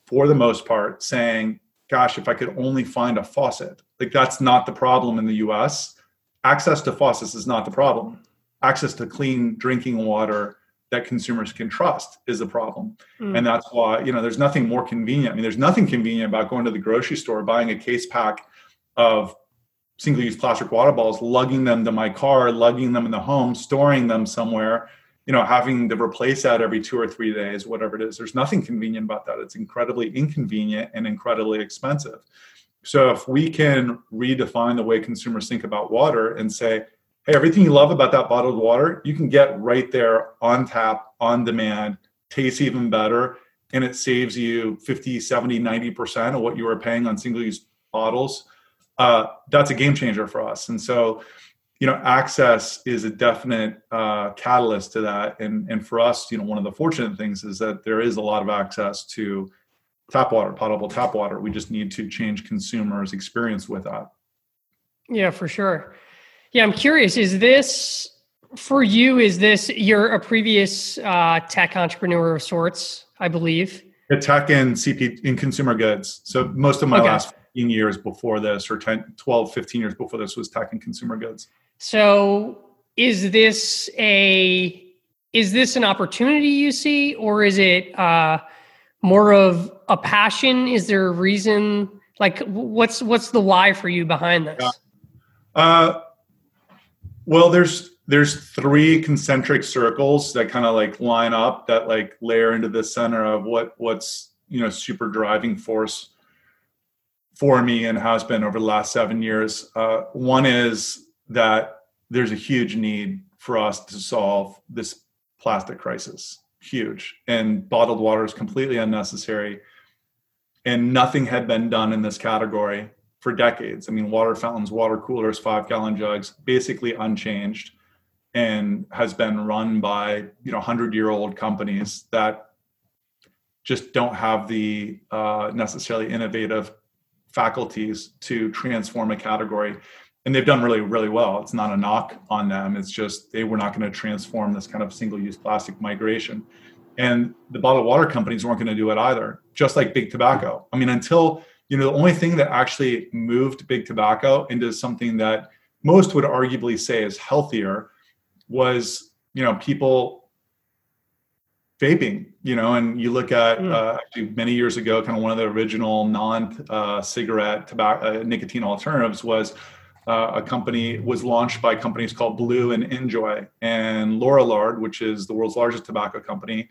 for the most part, saying, Gosh, if I could only find a faucet. Like, that's not the problem in the US. Access to faucets is not the problem. Access to clean drinking water that consumers can trust is the problem. Mm. And that's why, you know, there's nothing more convenient. I mean, there's nothing convenient about going to the grocery store, buying a case pack of single use plastic water bottles, lugging them to my car, lugging them in the home, storing them somewhere, you know, having to replace that every two or three days, whatever it is. There's nothing convenient about that. It's incredibly inconvenient and incredibly expensive. So if we can redefine the way consumers think about water and say, everything you love about that bottled water, you can get right there on tap, on demand, tastes even better, and it saves you 50, 70, 90% of what you were paying on single use bottles. Uh, that's a game changer for us. And so, you know, access is a definite uh, catalyst to that. And, and for us, you know, one of the fortunate things is that there is a lot of access to tap water, potable tap water. We just need to change consumers' experience with that. Yeah, for sure. Yeah, I'm curious. Is this for you? Is this you're a previous uh, tech entrepreneur of sorts? I believe. A tech and CP in consumer goods. So most of my okay. last 15 years before this, or 10, 12, 15 years before this, was tech and consumer goods. So is this a is this an opportunity you see, or is it uh, more of a passion? Is there a reason? Like, what's what's the why for you behind this? Yeah. Uh, well, there's there's three concentric circles that kind of like line up that like layer into the center of what what's you know super driving force for me and has been over the last seven years. Uh, one is that there's a huge need for us to solve this plastic crisis, huge, and bottled water is completely unnecessary, and nothing had been done in this category for decades. I mean, water fountains, water coolers, five gallon jugs, basically unchanged and has been run by, you know, 100 year old companies that just don't have the uh, necessarily innovative faculties to transform a category. And they've done really, really well. It's not a knock on them. It's just they were not going to transform this kind of single use plastic migration. And the bottled water companies weren't going to do it either, just like big tobacco. I mean, until you know the only thing that actually moved big tobacco into something that most would arguably say is healthier was you know people vaping you know and you look at mm. uh, actually many years ago kind of one of the original non uh, cigarette tobacco uh, nicotine alternatives was uh, a company was launched by companies called blu and NJOY and Lorillard which is the world's largest tobacco company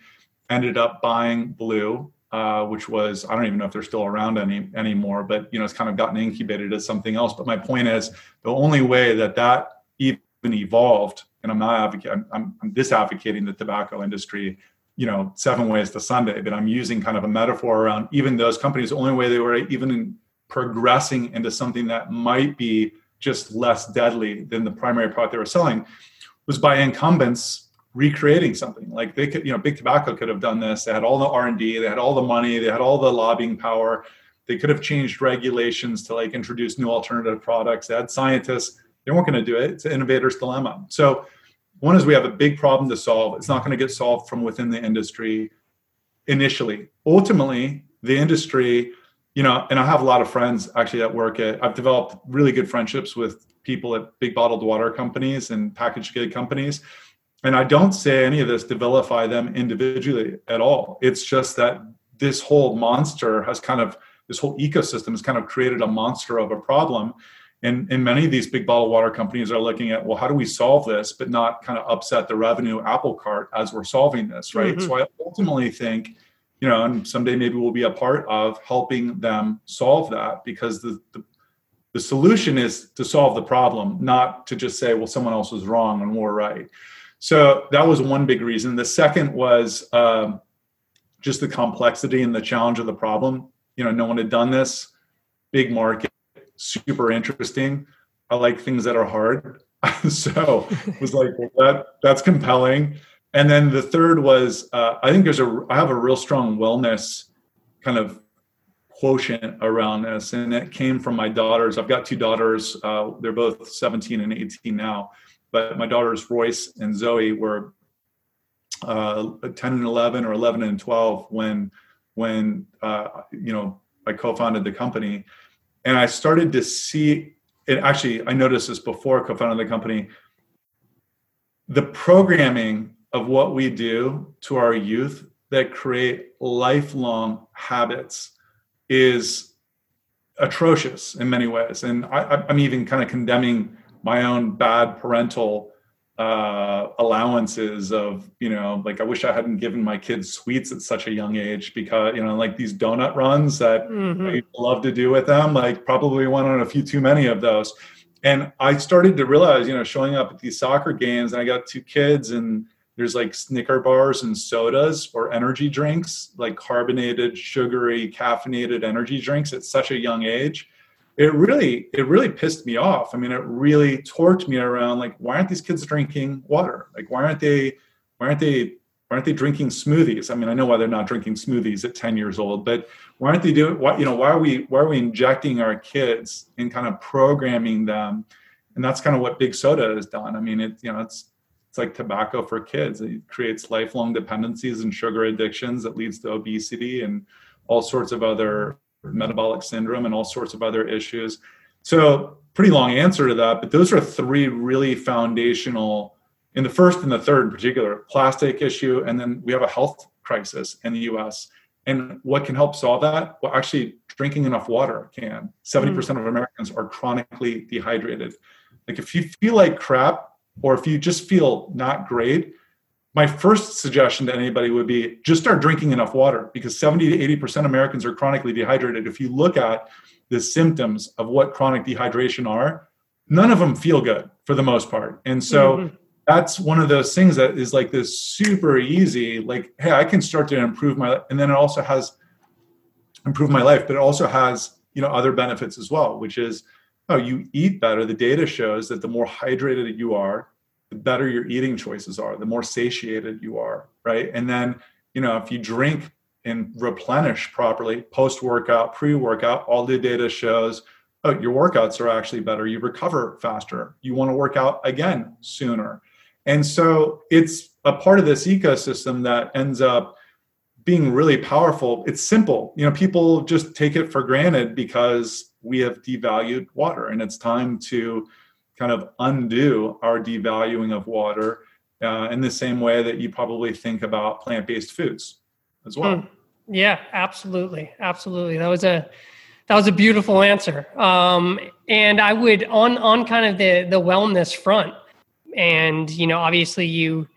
ended up buying blu uh, which was I don't even know if they're still around any anymore, but you know it's kind of gotten incubated as something else. But my point is the only way that that even evolved, and I'm not advocating, I'm, I'm disadvocating the tobacco industry, you know, seven ways to Sunday, but I'm using kind of a metaphor around even those companies. The only way they were even progressing into something that might be just less deadly than the primary product they were selling was by incumbents recreating something. Like they could you know big tobacco could have done this. They had all the r&d they had all the money they had all the lobbying power. They could have changed regulations to like introduce new alternative products. They had scientists. They weren't going to do it. It's an innovator's dilemma. So one is we have a big problem to solve. It's not going to get solved from within the industry initially. Ultimately the industry you know and i have a lot of friends actually that work at i've developed really good friendships with people at big bottled water companies and packaged good companies and I don't say any of this to vilify them individually at all. It's just that this whole monster has kind of this whole ecosystem has kind of created a monster of a problem. And, and many of these big bottled water companies are looking at, well, how do we solve this, but not kind of upset the revenue apple cart as we're solving this, right? Mm-hmm. So I ultimately think, you know, and someday maybe we'll be a part of helping them solve that because the, the the solution is to solve the problem, not to just say, well, someone else was wrong and we're right. So that was one big reason. The second was um, just the complexity and the challenge of the problem. You know, no one had done this. Big market, super interesting. I like things that are hard. so it was like, well, that that's compelling. And then the third was, uh, I think there's a, I have a real strong wellness kind of quotient around this, and it came from my daughters. I've got two daughters. Uh, they're both 17 and 18 now but my daughters Royce and Zoe were uh, 10 and 11 or 11 and 12 when when uh, you know I co-founded the company, and I started to see And Actually, I noticed this before I co-founded the company. The programming of what we do to our youth that create lifelong habits is atrocious in many ways. And I, am even kind of condemning my own bad parental uh, allowances of, you know, like I wish I hadn't given my kids sweets at such a young age because, you know, like these donut runs that mm-hmm. I love to do with them, like probably went on a few too many of those. And I started to realize, you know, showing up at these soccer games, and I got two kids, and there's like Snicker bars and sodas or energy drinks, like carbonated, sugary, caffeinated energy drinks at such a young age. It really, it really pissed me off. I mean, it really torqued me around like, why aren't these kids drinking water? Like, why aren't they, why aren't they, why aren't they drinking smoothies? I mean, I know why they're not drinking smoothies at 10 years old, but why aren't they doing why, you know, why are we, why are we injecting our kids and kind of programming them? And that's kind of what big soda has done. I mean, it, you know, it's, it's like tobacco for kids. It creates lifelong dependencies and sugar addictions that leads to obesity and all sorts of other metabolic syndrome and all sorts of other issues. So, pretty long answer to that, but those are three really foundational in the first and the third in particular plastic issue and then we have a health crisis in the US and what can help solve that well actually drinking enough water can 70% mm. of Americans are chronically dehydrated like if you feel like crap or if you just feel not great, my first suggestion to anybody would be just start drinking enough water because 70 to 80% Americans are chronically dehydrated. If you look at the symptoms of what chronic dehydration are, none of them feel good for the most part. And so mm-hmm. that's one of those things that is like this super easy, like, hey, I can start to improve my life. and then it also has improve my life, but it also has, you know, other benefits as well, which is oh, you eat better. The data shows that the more hydrated you are, the better your eating choices are, the more satiated you are, right? And then, you know, if you drink and replenish properly post workout, pre workout, all the data shows oh, your workouts are actually better. You recover faster. You want to work out again sooner. And so it's a part of this ecosystem that ends up being really powerful. It's simple. You know, people just take it for granted because we have devalued water and it's time to kind of undo our devaluing of water uh, in the same way that you probably think about plant-based foods as well. Mm. yeah absolutely absolutely. That was a that was a beautiful answer. Um, and i would on on kind of the the wellness front and you know obviously you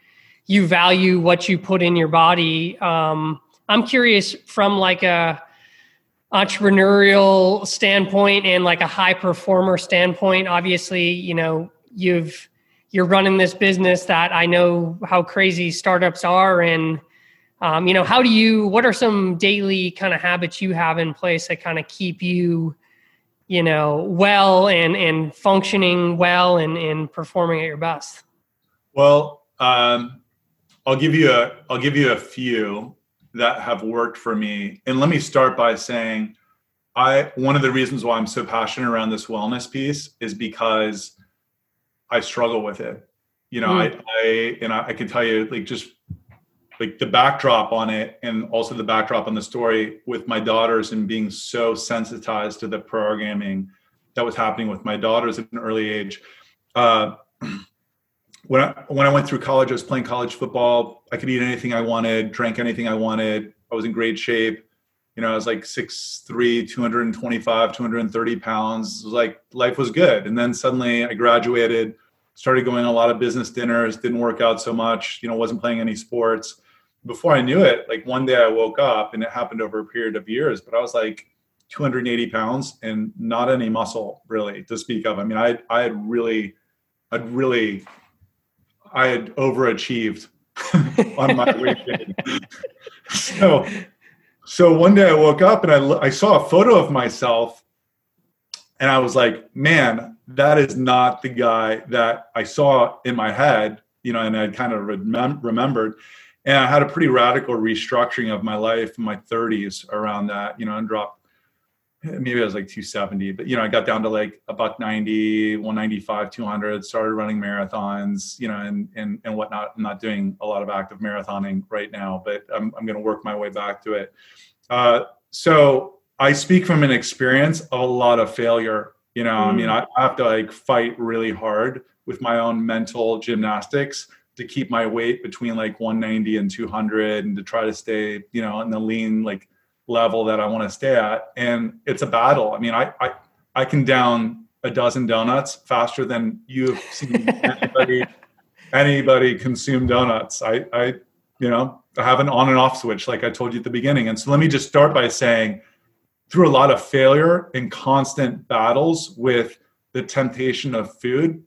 you value what you put in your body um, i'm curious from like a entrepreneurial standpoint and like a high performer standpoint. Obviously you know you've you're running this business that i know how crazy startups are. And um, you know how do you what are some daily kind of habits you have in place that kind of keep you you know well and and functioning well and and performing at your best? Well um, i'll give you a i'll give you a few that have worked for me. And let me start by saying I one of the reasons why I'm so passionate around this wellness piece is because I struggle with it. You know, mm. I, I and I, I can tell you like just like the backdrop on it and also the backdrop on the story with my daughters and being so sensitized to the programming that was happening with my daughters at an early age. Uh, when I when I went through college, I was playing college football. I could eat anything I wanted, drank anything I wanted. I was in great shape. You know, I was like 6'3", 225, 230 pounds. It was like life was good. And then suddenly I graduated, started going a lot of business dinners, didn't work out so much, you know, wasn't playing any sports. Before I knew it, like one day I woke up and it happened over a period of years, but I was like 280 pounds and not any muscle really to speak of. I mean, I I had really I'd really I had overachieved on my gain. so, so one day I woke up and I, I saw a photo of myself and I was like, man, that is not the guy that I saw in my head, you know, and I kind of remem- remembered. And I had a pretty radical restructuring of my life in my 30s around that, you know, and dropped maybe I was like 270, but you know, I got down to like a buck 90, 195, 200, started running marathons, you know, and, and, and whatnot. I'm not doing a lot of active marathoning right now, but I'm, I'm going to work my way back to it. Uh, so I speak from an experience of a lot of failure. You know, mm. I mean. I have to like fight really hard with my own mental gymnastics to keep my weight between like 190 and 200 and to try to stay, you know, in the lean like level that I want to stay at. And it's a battle. I mean, I I, I can down a dozen donuts faster than you have seen anybody anybody consume donuts. I I you know I have an on and off switch like I told you at the beginning. And so let me just start by saying through a lot of failure and constant battles with the temptation of food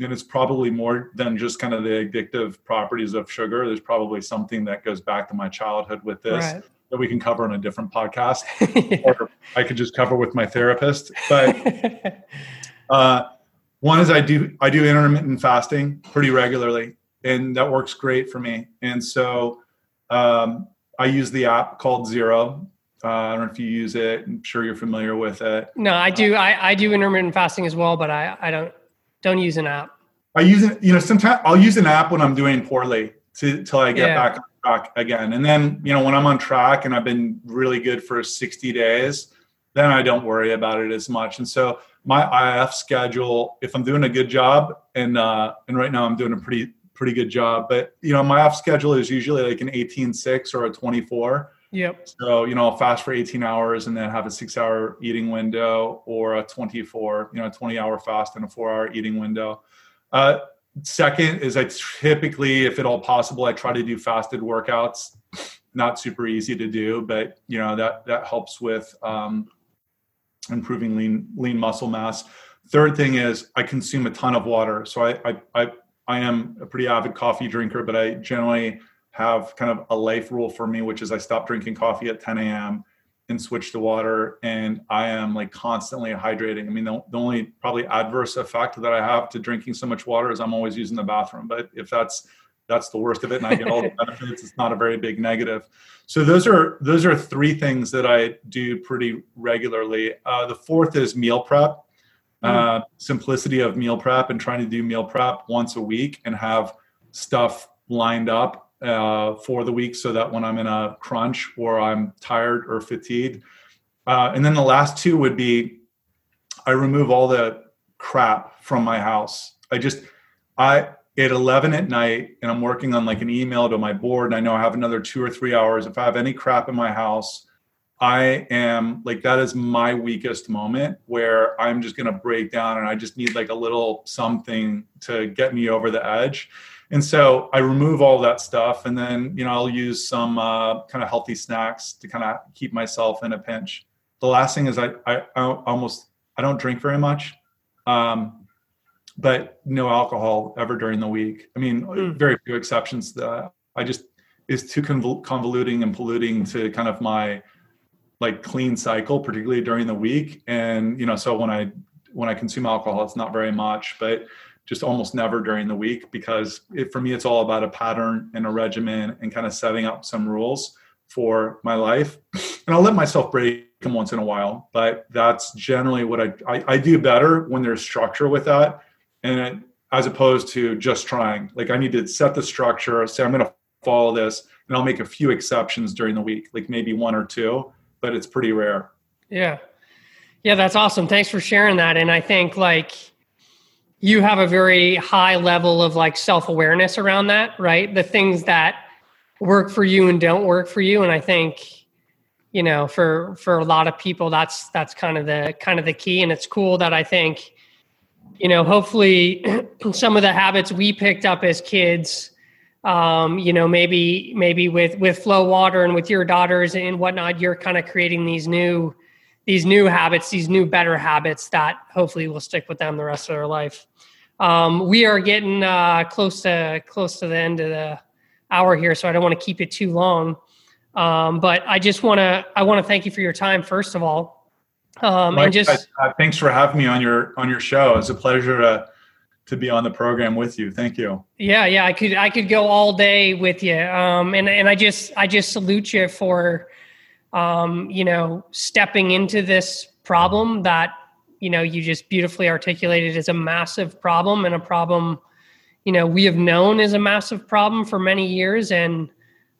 and it's probably more than just kind of the addictive properties of sugar there's probably something that goes back to my childhood with this right. That we can cover on a different podcast yeah. or i could just cover with my therapist but uh, one is i do i do intermittent fasting pretty regularly and that works great for me and so um, i use the app called zero uh, I don't know if you use it. I'm sure you're familiar with it. No, I do. I, I do intermittent fasting as well, but I, I don't don't use an app. I use it. You know, sometimes I'll use an app when I'm doing poorly to till I get yeah. back on track again. And then you know when I'm on track and I've been really good for 60 days, then I don't worry about it as much. And so my IF schedule, if I'm doing a good job, and uh, and right now I'm doing a pretty pretty good job, but you know my IF schedule is usually like an 18-6 or a 24 Yep. So, you know, I'll fast for 18 hours and then have a six hour eating window or a 24, you know, a 20 hour fast and a four hour eating window. Uh, second is I typically, if at all possible, I try to do fasted workouts. Not super easy to do, but you know, that, that helps with um, improving lean, lean muscle mass. Third thing is I consume a ton of water. So I, I, I, I am a pretty avid coffee drinker, but I generally have kind of a life rule for me, which is I stop drinking coffee at 10 a.m. and switch to water. And I am like constantly hydrating. I mean, the, the, only probably adverse effect that I have to drinking so much water is I'm always using the bathroom. But if that's that's the worst of it and I get all the benefits, it's not a very big negative. So those are those are three things that I do pretty regularly. Uh, the fourth is meal prep. Mm. Uh, simplicity of meal prep and trying to do meal prep once a week and have stuff lined up uh, for the week so that when I'm in a crunch or I'm tired or fatigued. Uh, and then the last two would be I remove all the crap from my house. I just, I, at 11 at night and I'm working on like an email to my board and I know I have another two or three hours. If I have any crap in my house, I am like, that is my weakest moment where I'm just going to break down and I just need like a little something to get me over the edge. And so I remove all that stuff, and then you know I'll use some uh, kind of healthy snacks to kind of keep myself in a pinch. The last thing is I, I, I almost I don't drink very much, um, but no alcohol ever during the week. I mean, mm. very few exceptions. That I just is too convoluting and polluting to kind of my like clean cycle, particularly during the week. And you know, so when I when I consume alcohol, it's not very much, but just almost never during the week because it, for me it's all about a pattern and a regimen and kind of setting up some rules for my life. And i'll let myself break them once in a while but that's generally what i i, I do better when there's structure with that and it, as opposed to just trying. Like i need to set the structure say i'm going to follow this and i'll make a few exceptions during the week like maybe one or two but it's pretty rare. Yeah. Yeah that's awesome. Thanks for sharing that. And i think like you have a very high level of like self-awareness around that right? The things that work for you and don't work for you and i think you know for for a lot of people that's that's kind of the kind of the key and it's cool that i think you know hopefully some of the habits we picked up as kids um, you know maybe maybe with with Flowater and with your daughters and whatnot you're kind of creating these new these new habits, these new better habits that hopefully will stick with them the rest of their life. Um, we are getting uh, close to close to the end of the hour here, so I don't want to keep it too long. Um, but I just want to I want to thank you for your time first of all, um, Mike, and just uh, thanks for having me on your on your show. It's a pleasure to to be on the program with you. Thank you. Yeah, yeah, I could I could go all day with you, um, and and I just I just salute you for um, you know, stepping into this problem that, you know, you just beautifully articulated as a massive problem and a problem, you know, we have known is a massive problem for many years. And,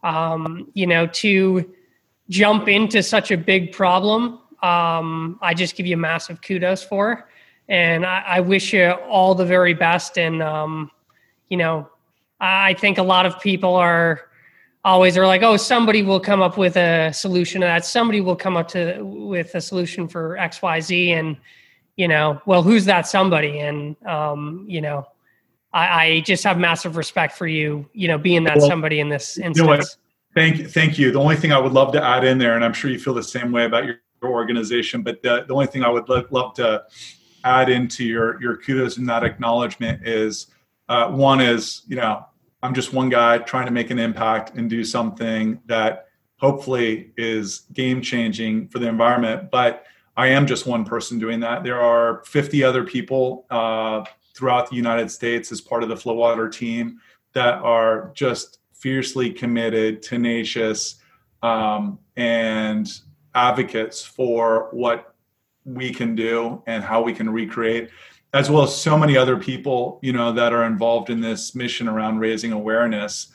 um, you know, to jump into such a big problem, um, I just give you massive kudos for. And I, I wish you all the very best. And, um, you know, I think a lot of people are always are like, oh, somebody will come up with a solution to that. Somebody will come up to with a solution for X, Y, Z, and you know, well, who's that somebody? And um, you know, I, I, just have massive respect for you, you know, being that well, somebody in this instance. You know thank you, thank you. The only thing I would love to add in there, and I'm sure you feel the same way about your, your organization, but the, the only thing I would lo- love to add into your your kudos and that acknowledgement is uh, one is you know I'm just one guy trying to make an impact and do something that hopefully is game changing for the environment, but I am just one person doing that. There are 50 other people uh, throughout the United States as part of the Flowater team that are just fiercely committed, tenacious, um, and advocates for what we can do and how we can recreate as well as so many other people you know that are involved in this mission around raising awareness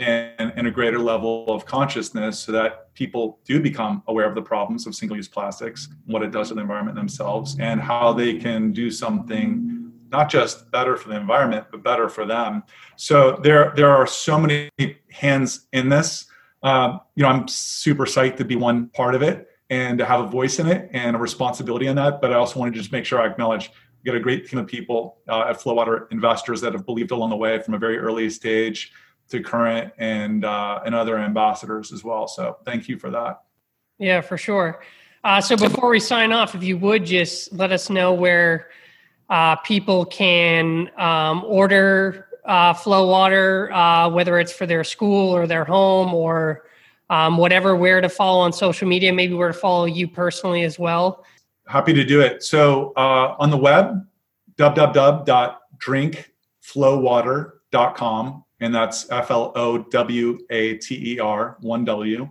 and, and, a greater level of consciousness so that people do become aware of the problems of single-use plastics what it does to the environment themselves and how they can do something not just better for the environment but better for them. So there there are so many hands in this. Uh, you know i'm super psyched to be one part of it and to have a voice in it and a responsibility in that but i also want to just make sure i acknowledge got a great team of people uh, at Flowater investors that have believed along the way from a very early stage to current and uh, and other ambassadors as well. So thank you for that. Yeah, for sure. Uh, so before we sign off, if you would just let us know where uh, people can um, order uh, Flowater, uh, whether it's for their school or their home or um, whatever, where to follow on social media, maybe where to follow you personally as well. Happy to do it. So uh, on the web, www.drinkflowater.com and that's F L O W A T E R, one W,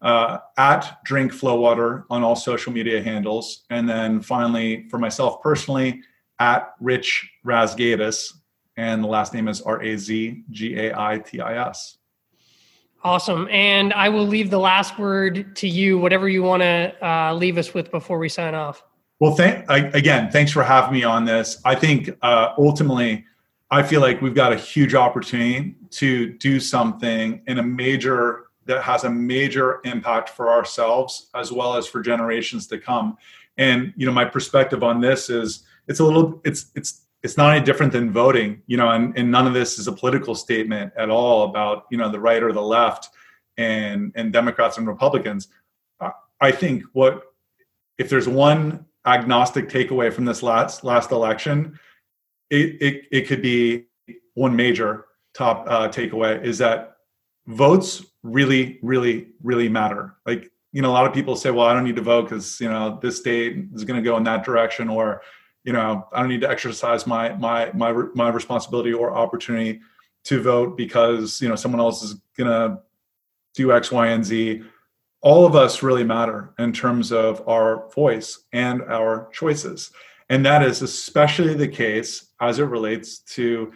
uh, at Drink Flowater on all social media handles. And then finally, for myself personally, at Rich Razgaitis, and the last name is R A Z G A I T I S. Awesome. And I will leave the last word to you, whatever you want to uh, leave us with before we sign off. Well, thank, again, thanks for having me on this. I think uh, ultimately, I feel like we've got a huge opportunity to do something in a major that has a major impact for ourselves as well as for generations to come. And you know, my perspective on this is it's a little it's it's it's not any different than voting, you know, and, and none of this is a political statement at all about, you know, the right or the left and and Democrats and Republicans. I think what if there's one agnostic takeaway from this last last election it, it, it could be one major top uh, takeaway is that votes really, really, really matter. Like, you know, a lot of people say, well, I don't need to vote because, you know, this state is going to go in that direction or, you know, I don't need to exercise my, my, my, my responsibility or opportunity to vote because, you know, someone else is going to do X, Y, and Z. All of us really matter in terms of our voice and our choices. And that is especially the case as it relates to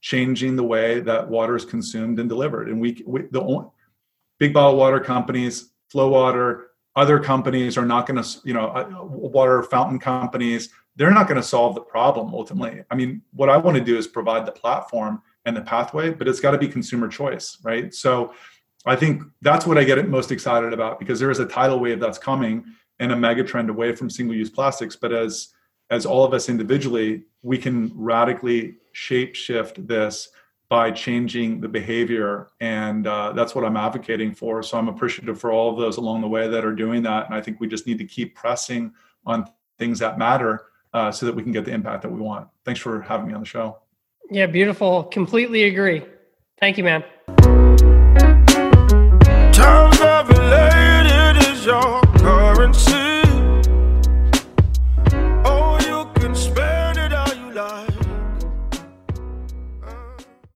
changing the way that water is consumed and delivered. And we, we the big bottle water companies, Flowater, other companies are not going to, you know, uh, water fountain companies, they're not going to solve the problem ultimately. I mean, what I want to do is provide the platform and the pathway, but it's got to be consumer choice, right? So I think that's what I get most excited about because there is a tidal wave that's coming and a mega trend away from single use plastics. But as as all of us individually, we can radically shape shift this by changing the behavior. And uh, that's what I'm advocating for. So I'm appreciative for all of those along the way that are doing that. And I think we just need to keep pressing on things that matter uh, so that we can get the impact that we want. Thanks for having me on the show. Yeah, beautiful. Completely agree. Thank you, man.